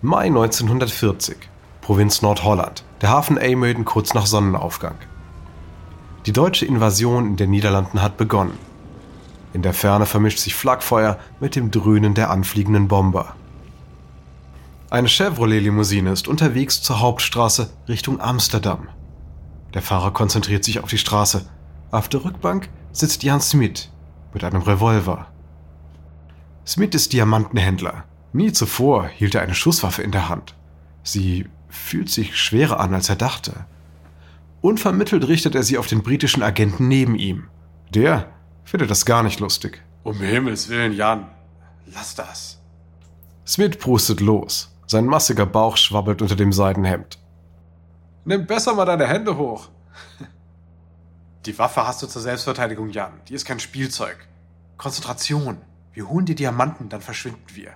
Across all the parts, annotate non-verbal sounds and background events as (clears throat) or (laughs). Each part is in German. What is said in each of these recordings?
Mai 1940, Provinz Nordholland, der Hafen Eemheden kurz nach Sonnenaufgang. Die deutsche Invasion in den Niederlanden hat begonnen. In der Ferne vermischt sich Flakfeuer mit dem Dröhnen der anfliegenden Bomber. Eine Chevrolet-Limousine ist unterwegs zur Hauptstraße Richtung Amsterdam. Der Fahrer konzentriert sich auf die Straße. Auf der Rückbank sitzt Jan Smith mit einem Revolver. Smith ist Diamantenhändler. Nie zuvor hielt er eine Schusswaffe in der Hand. Sie fühlt sich schwerer an, als er dachte. Unvermittelt richtet er sie auf den britischen Agenten neben ihm. Der findet das gar nicht lustig. Um Himmels willen, Jan, lass das. Smith prustet los. Sein massiger Bauch schwabbelt unter dem Seidenhemd. Nimm besser mal deine Hände hoch. (laughs) Die Waffe hast du zur Selbstverteidigung, Jan. Die ist kein Spielzeug. Konzentration. Wir holen die Diamanten, dann verschwinden wir.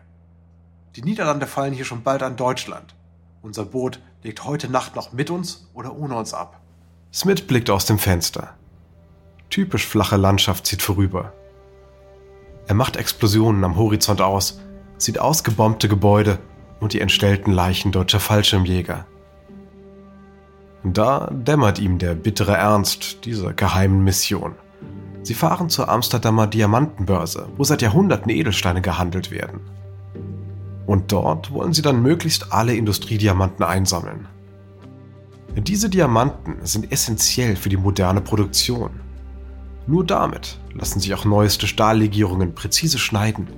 Die Niederlande fallen hier schon bald an Deutschland. Unser Boot legt heute Nacht noch mit uns oder ohne uns ab. Smith blickt aus dem Fenster. Typisch flache Landschaft zieht vorüber. Er macht Explosionen am Horizont aus, sieht ausgebombte Gebäude und die entstellten Leichen deutscher Fallschirmjäger. Da dämmert ihm der bittere Ernst dieser geheimen Mission. Sie fahren zur Amsterdamer Diamantenbörse, wo seit Jahrhunderten Edelsteine gehandelt werden. Und dort wollen sie dann möglichst alle Industriediamanten einsammeln. Diese Diamanten sind essentiell für die moderne Produktion. Nur damit lassen sich auch neueste Stahllegierungen präzise schneiden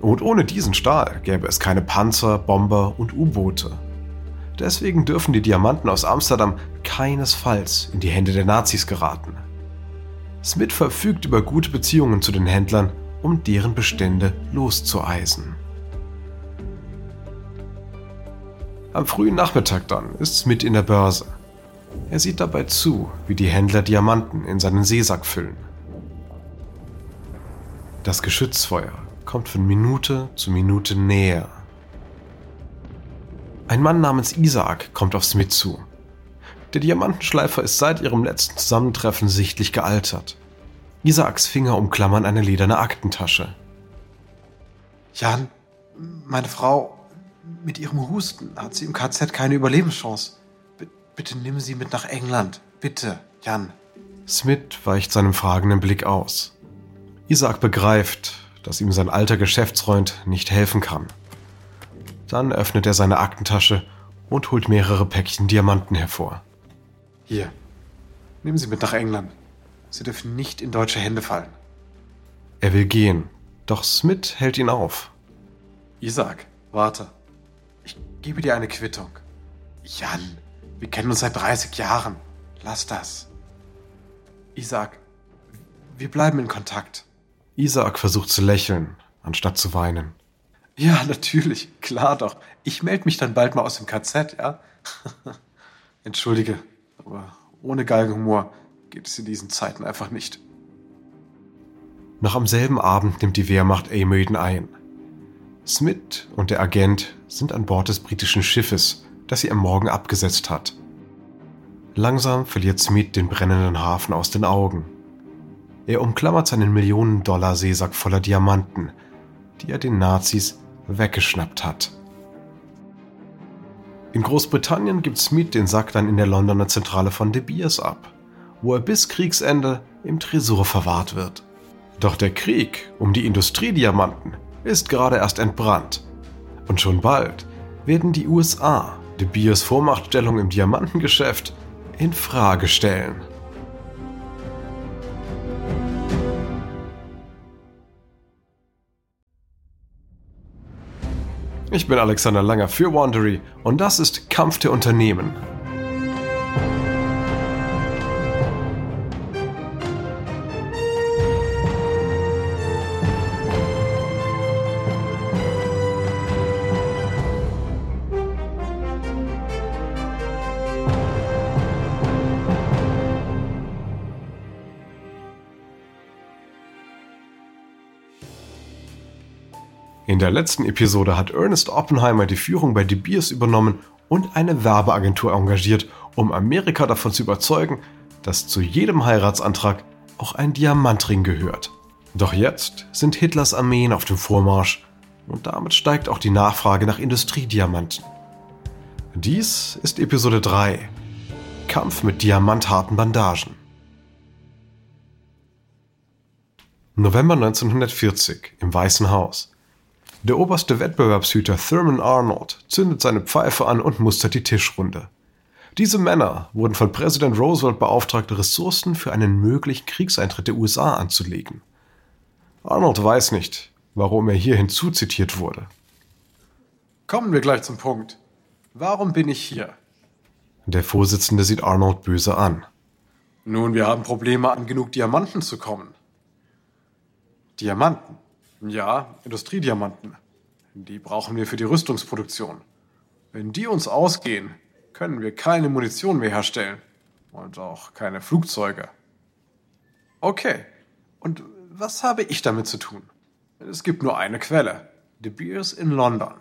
und ohne diesen Stahl gäbe es keine Panzer, Bomber und U-Boote. Deswegen dürfen die Diamanten aus Amsterdam keinesfalls in die Hände der Nazis geraten. Smith verfügt über gute Beziehungen zu den Händlern, um deren Bestände loszueisen. Am frühen Nachmittag dann ist Smith in der Börse. Er sieht dabei zu, wie die Händler Diamanten in seinen Seesack füllen. Das Geschützfeuer kommt von Minute zu Minute näher. Ein Mann namens Isaac kommt auf Smith zu. Der Diamantenschleifer ist seit ihrem letzten Zusammentreffen sichtlich gealtert. Isaaks Finger umklammern eine lederne Aktentasche. Jan, meine Frau, mit ihrem Husten hat sie im KZ keine Überlebenschance. B bitte nimm sie mit nach England. Bitte, Jan. Smith weicht seinem fragenden Blick aus. Isaac begreift, dass ihm sein alter Geschäftsfreund nicht helfen kann. Dann öffnet er seine Aktentasche und holt mehrere Päckchen Diamanten hervor. Hier, nehmen Sie mit nach England. Sie dürfen nicht in deutsche Hände fallen. Er will gehen, doch Smith hält ihn auf. Isaac, warte. Ich gebe dir eine Quittung. Jan, wir kennen uns seit 30 Jahren. Lass das. Isaac, wir bleiben in Kontakt. Isaac versucht zu lächeln, anstatt zu weinen. Ja, natürlich, klar doch. Ich melde mich dann bald mal aus dem KZ, ja? (laughs) Entschuldige, aber ohne Galgenhumor geht es in diesen Zeiten einfach nicht. Noch am selben Abend nimmt die Wehrmacht Amöden ein. Smith und der Agent sind an Bord des britischen Schiffes, das sie am Morgen abgesetzt hat. Langsam verliert Smith den brennenden Hafen aus den Augen. Er umklammert seinen Millionen-Dollar-Seesack voller Diamanten, die er den Nazis weggeschnappt hat. In Großbritannien gibt Smith den Sack dann in der Londoner Zentrale von De Beers ab, wo er bis Kriegsende im Tresor verwahrt wird. Doch der Krieg um die Industriediamanten ist gerade erst entbrannt. Und schon bald werden die USA De Beers Vormachtstellung im Diamantengeschäft in Frage stellen. Ich bin Alexander Langer für Wandery und das ist Kampf der Unternehmen. In der letzten Episode hat Ernest Oppenheimer die Führung bei De Beers übernommen und eine Werbeagentur engagiert, um Amerika davon zu überzeugen, dass zu jedem Heiratsantrag auch ein Diamantring gehört. Doch jetzt sind Hitlers Armeen auf dem Vormarsch Und damit steigt auch die Nachfrage nach Industriediamanten. Dies ist Episode 3. Kampf mit diamantharten Bandagen. November 1940 im Weißen Haus. Der oberste Wettbewerbshüter Thurman Arnold zündet seine Pfeife an und mustert die Tischrunde. Diese Männer wurden von Präsident Roosevelt beauftragt, Ressourcen für einen möglichen Kriegseintritt der USA anzulegen. Arnold weiß nicht, warum er hier hinzuzitiert wurde. Kommen wir gleich zum Punkt. Warum bin ich hier? Der Vorsitzende sieht Arnold böse an. Nun, wir haben Probleme, an genug Diamanten zu kommen. Diamanten? Ja, Industriediamanten. Die brauchen wir für die Rüstungsproduktion. Wenn die uns ausgehen, können wir keine Munition mehr herstellen. Und auch keine Flugzeuge. Okay. Und was habe ich damit zu tun? Es gibt nur eine Quelle. De Beers in London.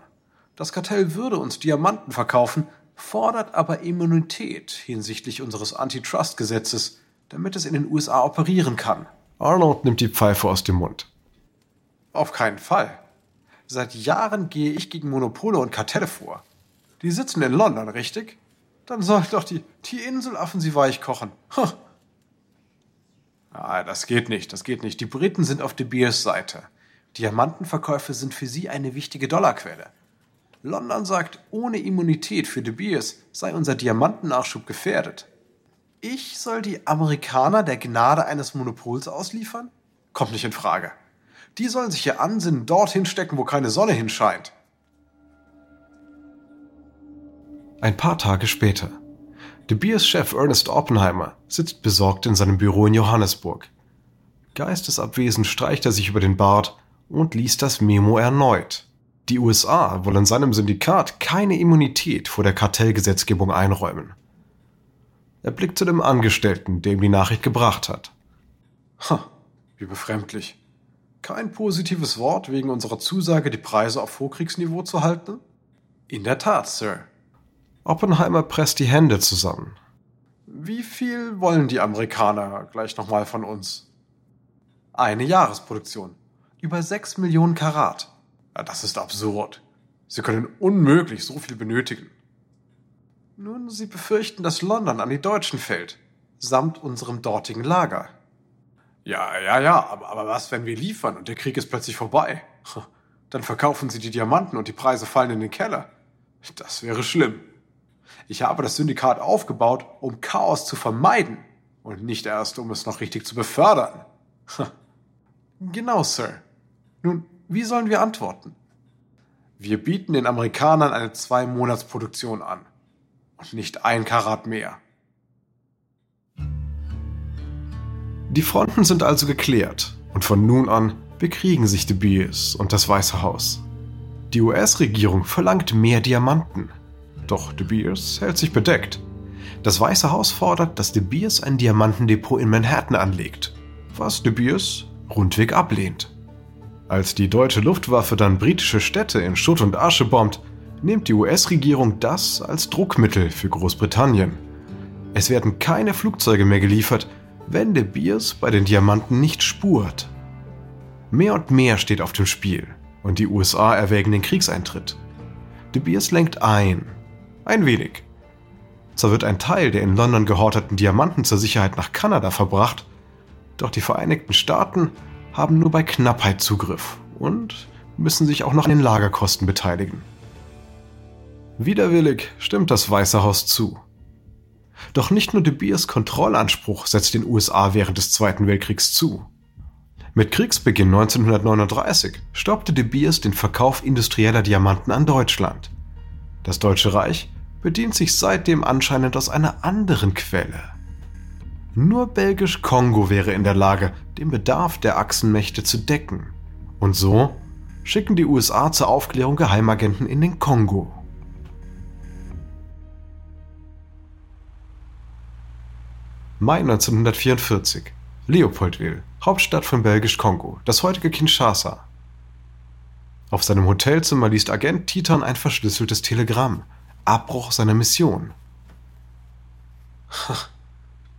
Das Kartell würde uns Diamanten verkaufen, fordert aber Immunität hinsichtlich unseres Antitrust-Gesetzes, damit es in den USA operieren kann. Arnold nimmt die Pfeife aus dem Mund. Auf keinen Fall. Seit Jahren gehe ich gegen Monopole und Kartelle vor. Die sitzen in London, richtig? Dann sollen doch die, die Inselaffen sie weich kochen. Ah, das geht nicht, das geht nicht. Die Briten sind auf De Beers Seite. Diamantenverkäufe sind für sie eine wichtige Dollarquelle. London sagt, ohne Immunität für De Beers sei unser Diamantennachschub gefährdet. Ich soll die Amerikaner der Gnade eines Monopols ausliefern? Kommt nicht in Frage. Die sollen sich ihr Ansinnen dorthin stecken, wo keine Sonne hinscheint. Ein paar Tage später. De Beers Chef Ernest Oppenheimer sitzt besorgt in seinem Büro in Johannesburg. Geistesabwesend streicht er sich über den Bart und liest das Memo erneut. Die USA wollen seinem Syndikat keine Immunität vor der Kartellgesetzgebung einräumen. Er blickt zu dem Angestellten, der ihm die Nachricht gebracht hat. Ha, wie befremdlich. Kein positives Wort wegen unserer Zusage, die Preise auf Vorkriegsniveau zu halten? In der Tat, Sir. Oppenheimer presst die Hände zusammen. Wie viel wollen die Amerikaner gleich nochmal von uns? Eine Jahresproduktion. Über sechs Millionen Karat. Ja, das ist absurd. Sie können unmöglich so viel benötigen. Nun, Sie befürchten, dass London an die Deutschen fällt, samt unserem dortigen Lager. Ja, ja, ja, aber, aber was, wenn wir liefern und der Krieg ist plötzlich vorbei? (laughs) Dann verkaufen Sie die Diamanten und die Preise fallen in den Keller. Das wäre schlimm. Ich habe das Syndikat aufgebaut, um Chaos zu vermeiden und nicht erst, um es noch richtig zu befördern. (laughs) genau, Sir. Nun, wie sollen wir antworten? Wir bieten den Amerikanern eine Zwei-Monats-Produktion an. Und nicht ein Karat mehr. Die Fronten sind also geklärt und von nun an bekriegen sich De Beers und das Weiße Haus. Die US-Regierung verlangt mehr Diamanten. Doch De Beers hält sich bedeckt. Das Weiße Haus fordert, dass De Beers ein Diamantendepot in Manhattan anlegt, was De Beers rundweg ablehnt. Als die deutsche Luftwaffe dann britische Städte in Schutt und Asche bombt, nimmt die US-Regierung das als Druckmittel für Großbritannien. Es werden keine Flugzeuge mehr geliefert, wenn De Beers bei den Diamanten nicht spurt. Mehr und mehr steht auf dem Spiel und die USA erwägen den Kriegseintritt. De Beers lenkt ein, ein wenig. Zwar wird ein Teil der in London gehorteten Diamanten zur Sicherheit nach Kanada verbracht, doch die Vereinigten Staaten haben nur bei Knappheit Zugriff und müssen sich auch noch an den Lagerkosten beteiligen. Widerwillig stimmt das Weiße Haus zu. Doch nicht nur De Beers Kontrollanspruch setzt den USA während des Zweiten Weltkriegs zu. Mit Kriegsbeginn 1939 stoppte De Beers den Verkauf industrieller Diamanten an Deutschland. Das Deutsche Reich bedient sich seitdem anscheinend aus einer anderen Quelle. Nur Belgisch-Kongo wäre in der Lage, den Bedarf der Achsenmächte zu decken. Und so schicken die USA zur Aufklärung Geheimagenten in den Kongo. Mai 1944. Leopoldville, Hauptstadt von Belgisch-Kongo, das heutige Kinshasa. Auf seinem Hotelzimmer liest Agent Titan ein verschlüsseltes Telegramm. Abbruch seiner Mission.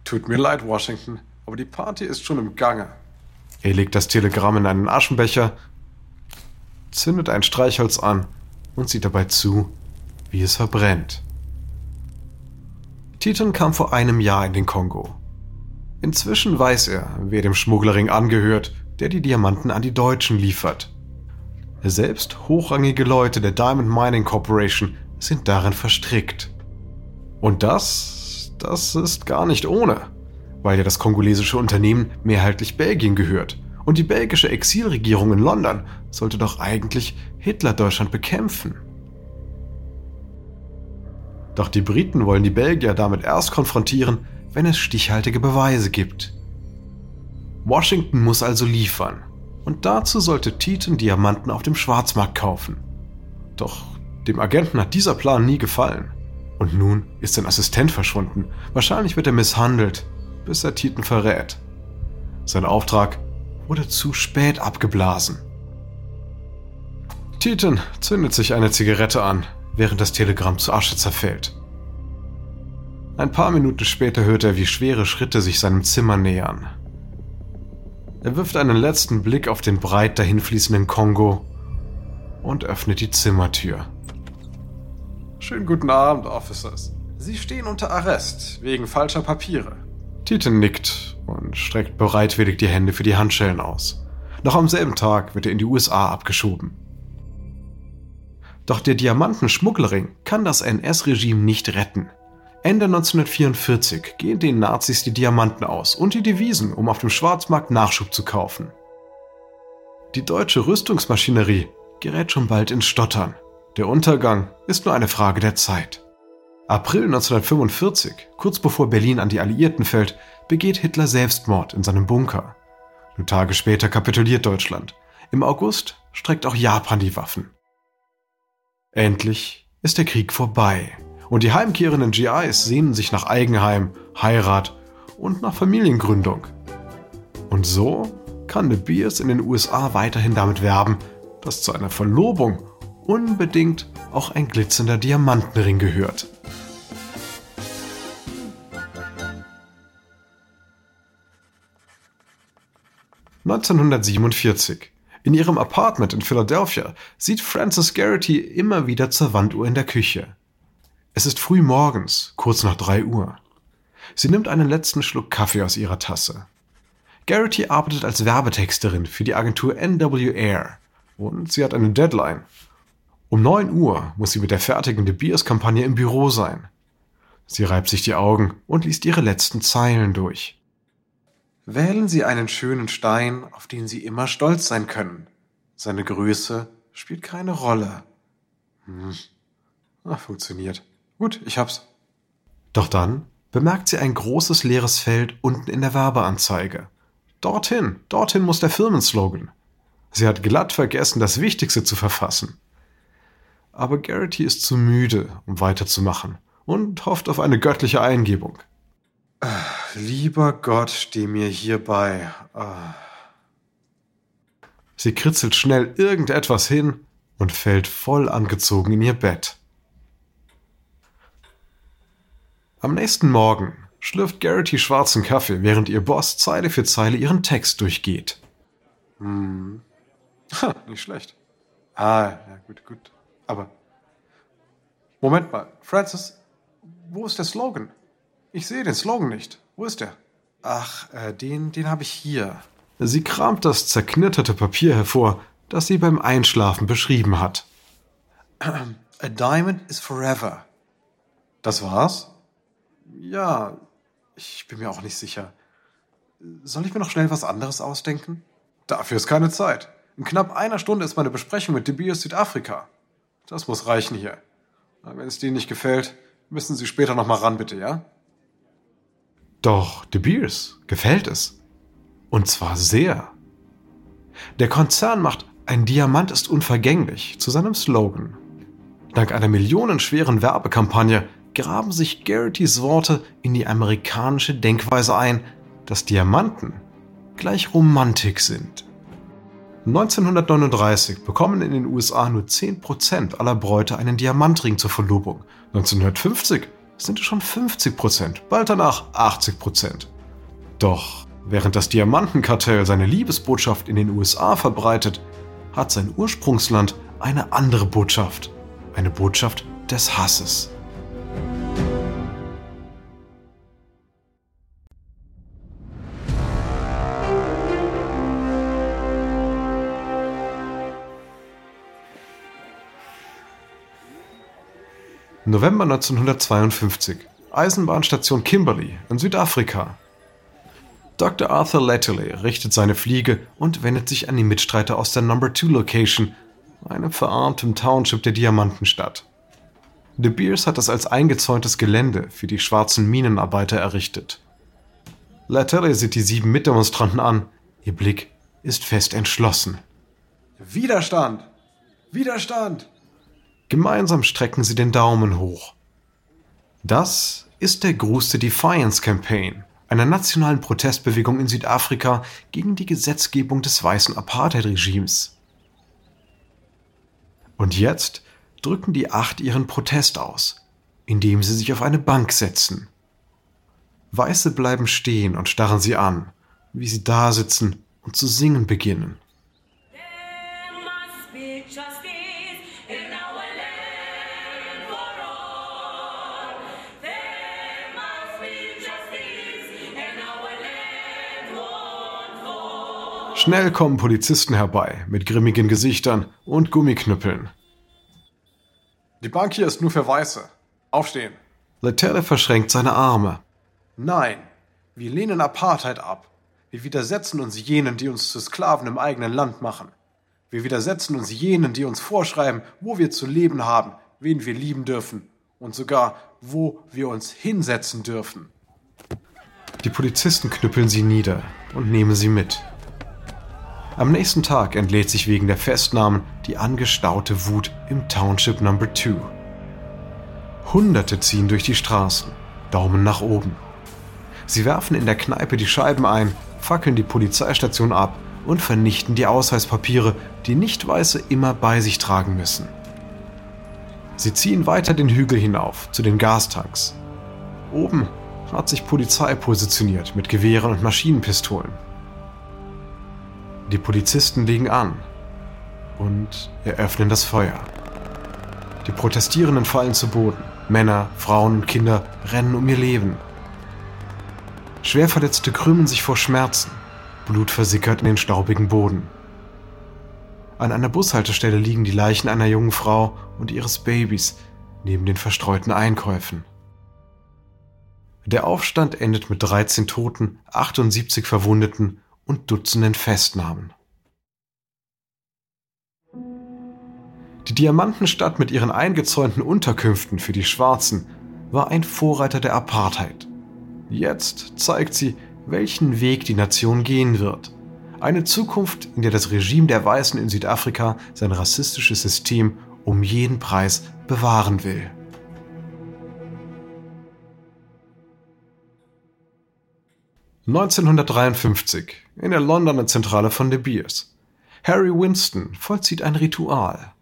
Tut mir leid, Washington, aber die Party ist schon im Gange. Er legt das Telegramm in einen Aschenbecher zündet ein Streichholz an und sieht dabei zu, wie es verbrennt. Titan kam vor einem Jahr in den Kongo. Inzwischen weiß er, wer dem Schmugglerring angehört, der die Diamanten an die Deutschen liefert. Selbst hochrangige Leute der Diamond Mining Corporation sind darin verstrickt. Und das, das ist gar nicht ohne, weil ja das kongolesische Unternehmen mehrheitlich Belgien gehört. Und die belgische Exilregierung in London sollte doch eigentlich Hitler-Deutschland bekämpfen. Doch die Briten wollen die Belgier damit erst konfrontieren, wenn es stichhaltige Beweise gibt. Washington muss also liefern. Und dazu sollte Titan Diamanten auf dem Schwarzmarkt kaufen. Doch dem Agenten hat dieser Plan nie gefallen. Und nun ist sein Assistent verschwunden. Wahrscheinlich wird er misshandelt, bis er Titan verrät. Sein Auftrag wurde zu spät abgeblasen. Titan zündet sich eine Zigarette an, während das Telegramm zu Asche zerfällt. Ein paar Minuten später hört er, wie schwere Schritte sich seinem Zimmer nähern. Er wirft einen letzten Blick auf den breit dahinfließenden Kongo und öffnet die Zimmertür. Schönen guten Abend, Officers. Sie stehen unter Arrest wegen falscher Papiere. Titan nickt und streckt bereitwillig die Hände für die Handschellen aus. Noch am selben Tag wird er in die USA abgeschoben. Doch der Diamantenschmugglerring kann das NS-Regime nicht retten. Ende 1944 gehen den Nazis die Diamanten aus und die Devisen, um auf dem Schwarzmarkt Nachschub zu kaufen. Die deutsche Rüstungsmaschinerie gerät schon bald ins Stottern. Der Untergang ist nur eine Frage der Zeit. April 1945, kurz bevor Berlin an die Alliierten fällt, begeht Hitler Selbstmord in seinem Bunker. Nur Tage später kapituliert Deutschland. Im August streckt auch Japan die Waffen. Endlich ist der Krieg vorbei und die heimkehrenden GIs sehnen sich nach Eigenheim, Heirat und nach Familiengründung. Und so kann De Beers in den USA weiterhin damit werben, dass zu einer Verlobung unbedingt auch ein glitzernder Diamantenring gehört. (1947) In ihrem Apartment in Philadelphia sieht Frances Garrity immer wieder zur Wanduhr in der Küche. Es ist früh morgens, kurz nach drei Uhr. Sie nimmt einen letzten Schluck Kaffee aus ihrer Tasse. Garrity arbeitet als Werbetexterin für die Agentur NW Air und sie hat eine Deadline. Um 9 Uhr muss sie mit der fertigen De Beers-Kampagne im Büro sein. Sie reibt sich die Augen und liest ihre letzten Zeilen durch. Wählen Sie einen schönen Stein, auf den Sie immer stolz sein können. Seine Größe spielt keine Rolle. Hm. Ach, funktioniert. Gut, ich hab's. Doch dann bemerkt sie ein großes leeres Feld unten in der Werbeanzeige. Dorthin, dorthin muss der Firmenslogan. Sie hat glatt vergessen, das Wichtigste zu verfassen. Aber Garrity ist zu müde, um weiterzumachen und hofft auf eine göttliche Eingebung. Lieber Gott, steh mir hierbei. Ah. Sie kritzelt schnell irgendetwas hin und fällt voll angezogen in ihr Bett. Am nächsten Morgen schlürft Garrity schwarzen Kaffee, während ihr Boss Zeile für Zeile ihren Text durchgeht. Hm. Ha, nicht schlecht. Ah, ja, gut, gut. Aber. Moment mal, Francis, wo ist der Slogan? Ich sehe den Slogan nicht. Wo ist der? Ach, äh, den, den habe ich hier. Sie kramt das zerknitterte Papier hervor, das sie beim Einschlafen beschrieben hat. (clears throat) A diamond is forever. Das war's? Ja, ich bin mir auch nicht sicher. Soll ich mir noch schnell was anderes ausdenken? Dafür ist keine Zeit. In knapp einer Stunde ist meine Besprechung mit De Südafrika. Das muss reichen hier. Wenn es Ihnen nicht gefällt, müssen Sie später noch mal ran, bitte, ja? Doch De gefällt es. Und zwar sehr. Der Konzern macht Ein Diamant ist unvergänglich zu seinem Slogan. Dank einer millionenschweren Werbekampagne graben sich Garritys Worte in die amerikanische Denkweise ein, dass Diamanten gleich Romantik sind. 1939 bekommen in den USA nur 10% aller Bräute einen Diamantring zur Verlobung. 1950 sind es schon 50%, bald danach 80%. Doch während das Diamantenkartell seine Liebesbotschaft in den USA verbreitet, hat sein Ursprungsland eine andere Botschaft. Eine Botschaft des Hasses. November 1952. Eisenbahnstation Kimberley in Südafrika. Dr. Arthur Letterley richtet seine Fliege und wendet sich an die Mitstreiter aus der Number 2 Location, einem verarmten Township der Diamantenstadt. De Beers hat es als eingezäuntes Gelände für die schwarzen Minenarbeiter errichtet. Letterley sieht die sieben Mitdemonstranten an. Ihr Blick ist fest entschlossen. Widerstand! Widerstand! Gemeinsam strecken sie den Daumen hoch. Das ist der Gruß der Defiance Campaign, einer nationalen Protestbewegung in Südafrika gegen die Gesetzgebung des weißen Apartheid-Regimes. Und jetzt drücken die Acht ihren Protest aus, indem sie sich auf eine Bank setzen. Weiße bleiben stehen und starren sie an, wie sie da sitzen und zu singen beginnen. Schnell kommen Polizisten herbei mit grimmigen Gesichtern und Gummiknüppeln. Die Bank hier ist nur für Weiße. Aufstehen. Letelle verschränkt seine Arme. Nein, wir lehnen Apartheid ab. Wir widersetzen uns jenen, die uns zu Sklaven im eigenen Land machen. Wir widersetzen uns jenen, die uns vorschreiben, wo wir zu leben haben, wen wir lieben dürfen und sogar, wo wir uns hinsetzen dürfen. Die Polizisten knüppeln sie nieder und nehmen sie mit. Am nächsten Tag entlädt sich wegen der Festnahmen die angestaute Wut im Township Number 2. Hunderte ziehen durch die Straßen, Daumen nach oben. Sie werfen in der Kneipe die Scheiben ein, fackeln die Polizeistation ab und vernichten die Ausweispapiere, die Nicht-Weiße immer bei sich tragen müssen. Sie ziehen weiter den Hügel hinauf zu den Gastanks. Oben hat sich Polizei positioniert mit Gewehren und Maschinenpistolen. Die Polizisten legen an und eröffnen das Feuer. Die Protestierenden fallen zu Boden. Männer, Frauen und Kinder rennen um ihr Leben. Schwerverletzte krümmen sich vor Schmerzen. Blut versickert in den staubigen Boden. An einer Bushaltestelle liegen die Leichen einer jungen Frau und ihres Babys neben den verstreuten Einkäufen. Der Aufstand endet mit 13 Toten, 78 Verwundeten und Dutzenden Festnahmen. Die Diamantenstadt mit ihren eingezäunten Unterkünften für die Schwarzen war ein Vorreiter der Apartheid. Jetzt zeigt sie, welchen Weg die Nation gehen wird. Eine Zukunft, in der das Regime der Weißen in Südafrika sein rassistisches System um jeden Preis bewahren will. 1953 in der Londoner Zentrale von De Beers. Harry Winston vollzieht ein Ritual.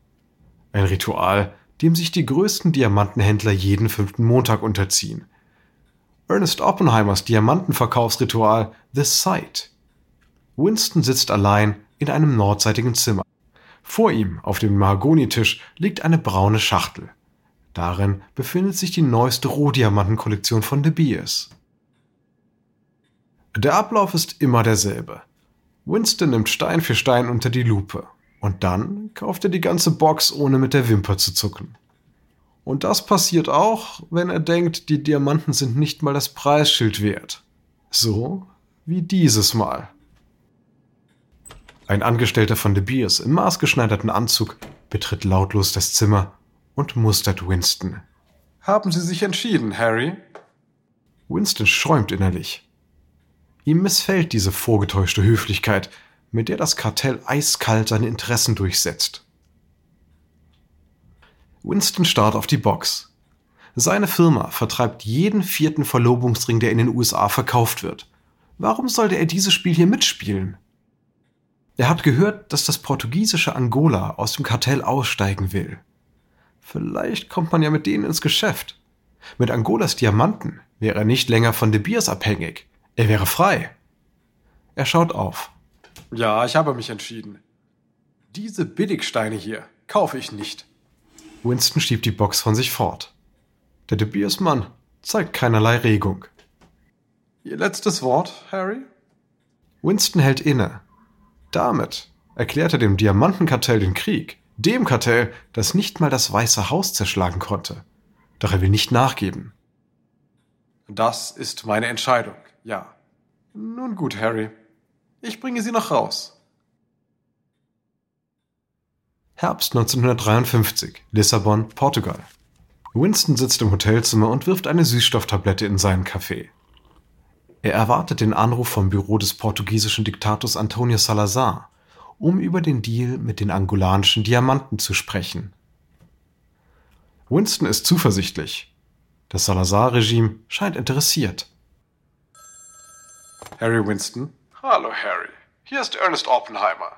Ein Ritual, dem sich die größten Diamantenhändler jeden fünften Montag unterziehen. Ernest Oppenheimers Diamantenverkaufsritual The Sight. Winston sitzt allein in einem nordseitigen Zimmer. Vor ihm auf dem Mahagonitisch liegt eine braune Schachtel. Darin befindet sich die neueste Rohdiamantenkollektion von De Beers. Der Ablauf ist immer derselbe. Winston nimmt Stein für Stein unter die Lupe und dann kauft er die ganze Box, ohne mit der Wimper zu zucken. Und das passiert auch, wenn er denkt, die Diamanten sind nicht mal das Preisschild wert. So wie dieses Mal. Ein Angestellter von De Beers im maßgeschneiderten Anzug betritt lautlos das Zimmer und mustert Winston. Haben Sie sich entschieden, Harry? Winston schäumt innerlich. Ihm missfällt diese vorgetäuschte Höflichkeit, mit der das Kartell eiskalt seine Interessen durchsetzt. Winston starrt auf die Box. Seine Firma vertreibt jeden vierten Verlobungsring, der in den USA verkauft wird. Warum sollte er dieses Spiel hier mitspielen? Er hat gehört, dass das portugiesische Angola aus dem Kartell aussteigen will. Vielleicht kommt man ja mit denen ins Geschäft. Mit Angolas Diamanten wäre er nicht länger von De Beers abhängig. Er wäre frei. Er schaut auf. Ja, ich habe mich entschieden. Diese Billigsteine hier kaufe ich nicht. Winston schiebt die Box von sich fort. Der De Beers Mann zeigt keinerlei Regung. Ihr letztes Wort, Harry? Winston hält inne. Damit erklärt er dem Diamantenkartell den Krieg, dem Kartell, das nicht mal das Weiße Haus zerschlagen konnte. Doch er will nicht nachgeben. Das ist meine Entscheidung, ja. Nun gut, Harry. Ich bringe Sie noch raus. Herbst 1953, Lissabon, Portugal. Winston sitzt im Hotelzimmer und wirft eine Süßstofftablette in seinen Kaffee. Er erwartet den Anruf vom Büro des portugiesischen Diktators Antonio Salazar, um über den Deal mit den angolanischen Diamanten zu sprechen. Winston ist zuversichtlich. Das Salazar-Regime scheint interessiert. Harry Winston? Hallo, Harry. Hier ist Ernest Oppenheimer.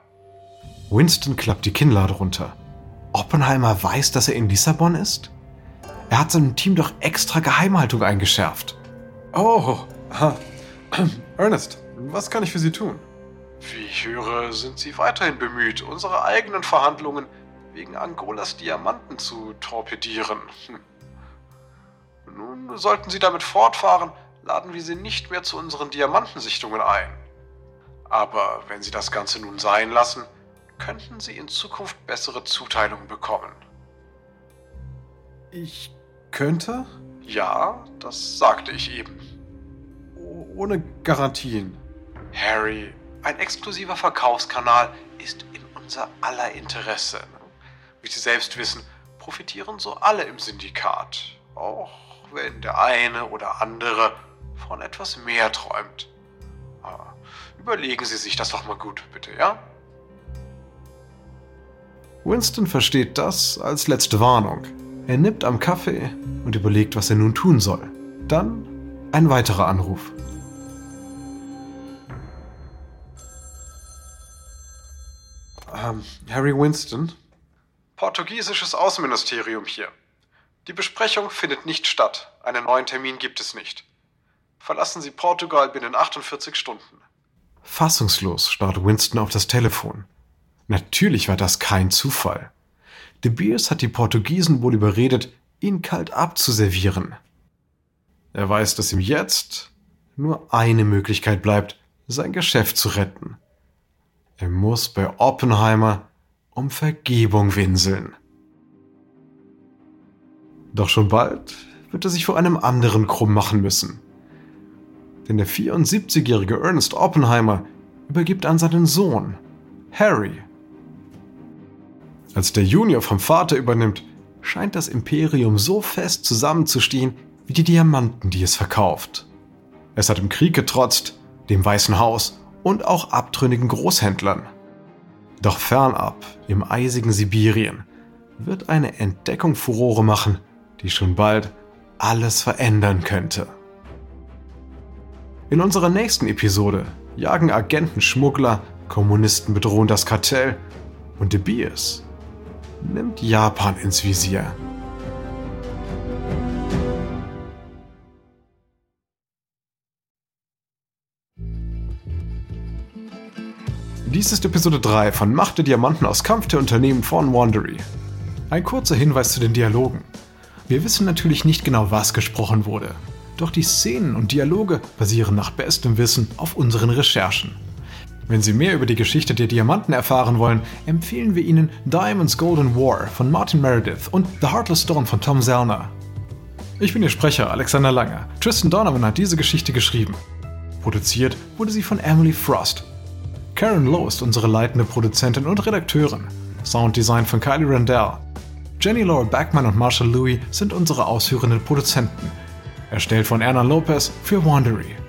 Winston klappt die Kinnlade runter. Oppenheimer weiß, dass er in Lissabon ist? Er hat seinem Team doch extra Geheimhaltung eingeschärft. Oh, ha. (clears throat) Ernest, was kann ich für Sie tun? Wie ich höre, sind Sie weiterhin bemüht, unsere eigenen Verhandlungen wegen Angolas Diamanten zu torpedieren. (laughs) Nun sollten Sie damit fortfahren, laden wir Sie nicht mehr zu unseren Diamantensichtungen ein. Aber wenn Sie das Ganze nun sein lassen, könnten Sie in Zukunft bessere Zuteilungen bekommen. Ich könnte? Ja, das sagte ich eben. Ohne Garantien. Harry, ein exklusiver Verkaufskanal ist in unser aller Interesse. Wie Sie selbst wissen, profitieren so alle im Syndikat. Auch wenn der eine oder andere von etwas mehr träumt. Ah, überlegen Sie sich das doch mal gut, bitte, ja? Winston versteht das als letzte Warnung. Er nippt am Kaffee und überlegt, was er nun tun soll. Dann ein weiterer Anruf. Ähm, Harry Winston? Portugiesisches Außenministerium hier. Die Besprechung findet nicht statt. Einen neuen Termin gibt es nicht. Verlassen Sie Portugal binnen 48 Stunden. Fassungslos starrt Winston auf das Telefon. Natürlich war das kein Zufall. De Beers hat die Portugiesen wohl überredet, ihn kalt abzuservieren. Er weiß, dass ihm jetzt nur eine Möglichkeit bleibt, sein Geschäft zu retten. Er muss bei Oppenheimer um Vergebung winseln. Doch schon bald wird er sich vor einem anderen krumm machen müssen. Denn der 74-jährige Ernest Oppenheimer übergibt an seinen Sohn, Harry. Als der Junior vom Vater übernimmt, scheint das Imperium so fest zusammenzustehen wie die Diamanten, die es verkauft. Es hat im Krieg getrotzt, dem Weißen Haus und auch abtrünnigen Großhändlern. Doch fernab, im eisigen Sibirien, wird eine Entdeckung Furore machen, die schon bald alles verändern könnte. In unserer nächsten Episode jagen Agenten Schmuggler, Kommunisten bedrohen das Kartell und De Beers nimmt Japan ins Visier. Dies ist Episode 3 von Macht der Diamanten aus Kampf der Unternehmen von Wandery. Ein kurzer Hinweis zu den Dialogen. Wir wissen natürlich nicht genau, was gesprochen wurde. Doch die Szenen und Dialoge basieren nach bestem Wissen auf unseren Recherchen. Wenn Sie mehr über die Geschichte der Diamanten erfahren wollen, empfehlen wir Ihnen Diamonds Golden War von Martin Meredith und The Heartless Dawn von Tom Zellner. Ich bin Ihr Sprecher, Alexander Langer. Tristan Donovan hat diese Geschichte geschrieben. Produziert wurde sie von Emily Frost. Karen Lowe ist unsere leitende Produzentin und Redakteurin. Sounddesign von Kylie Randell. Jenny Laura Backman und Marshall Louis sind unsere ausführenden Produzenten. Erstellt von Erna Lopez für Wandery.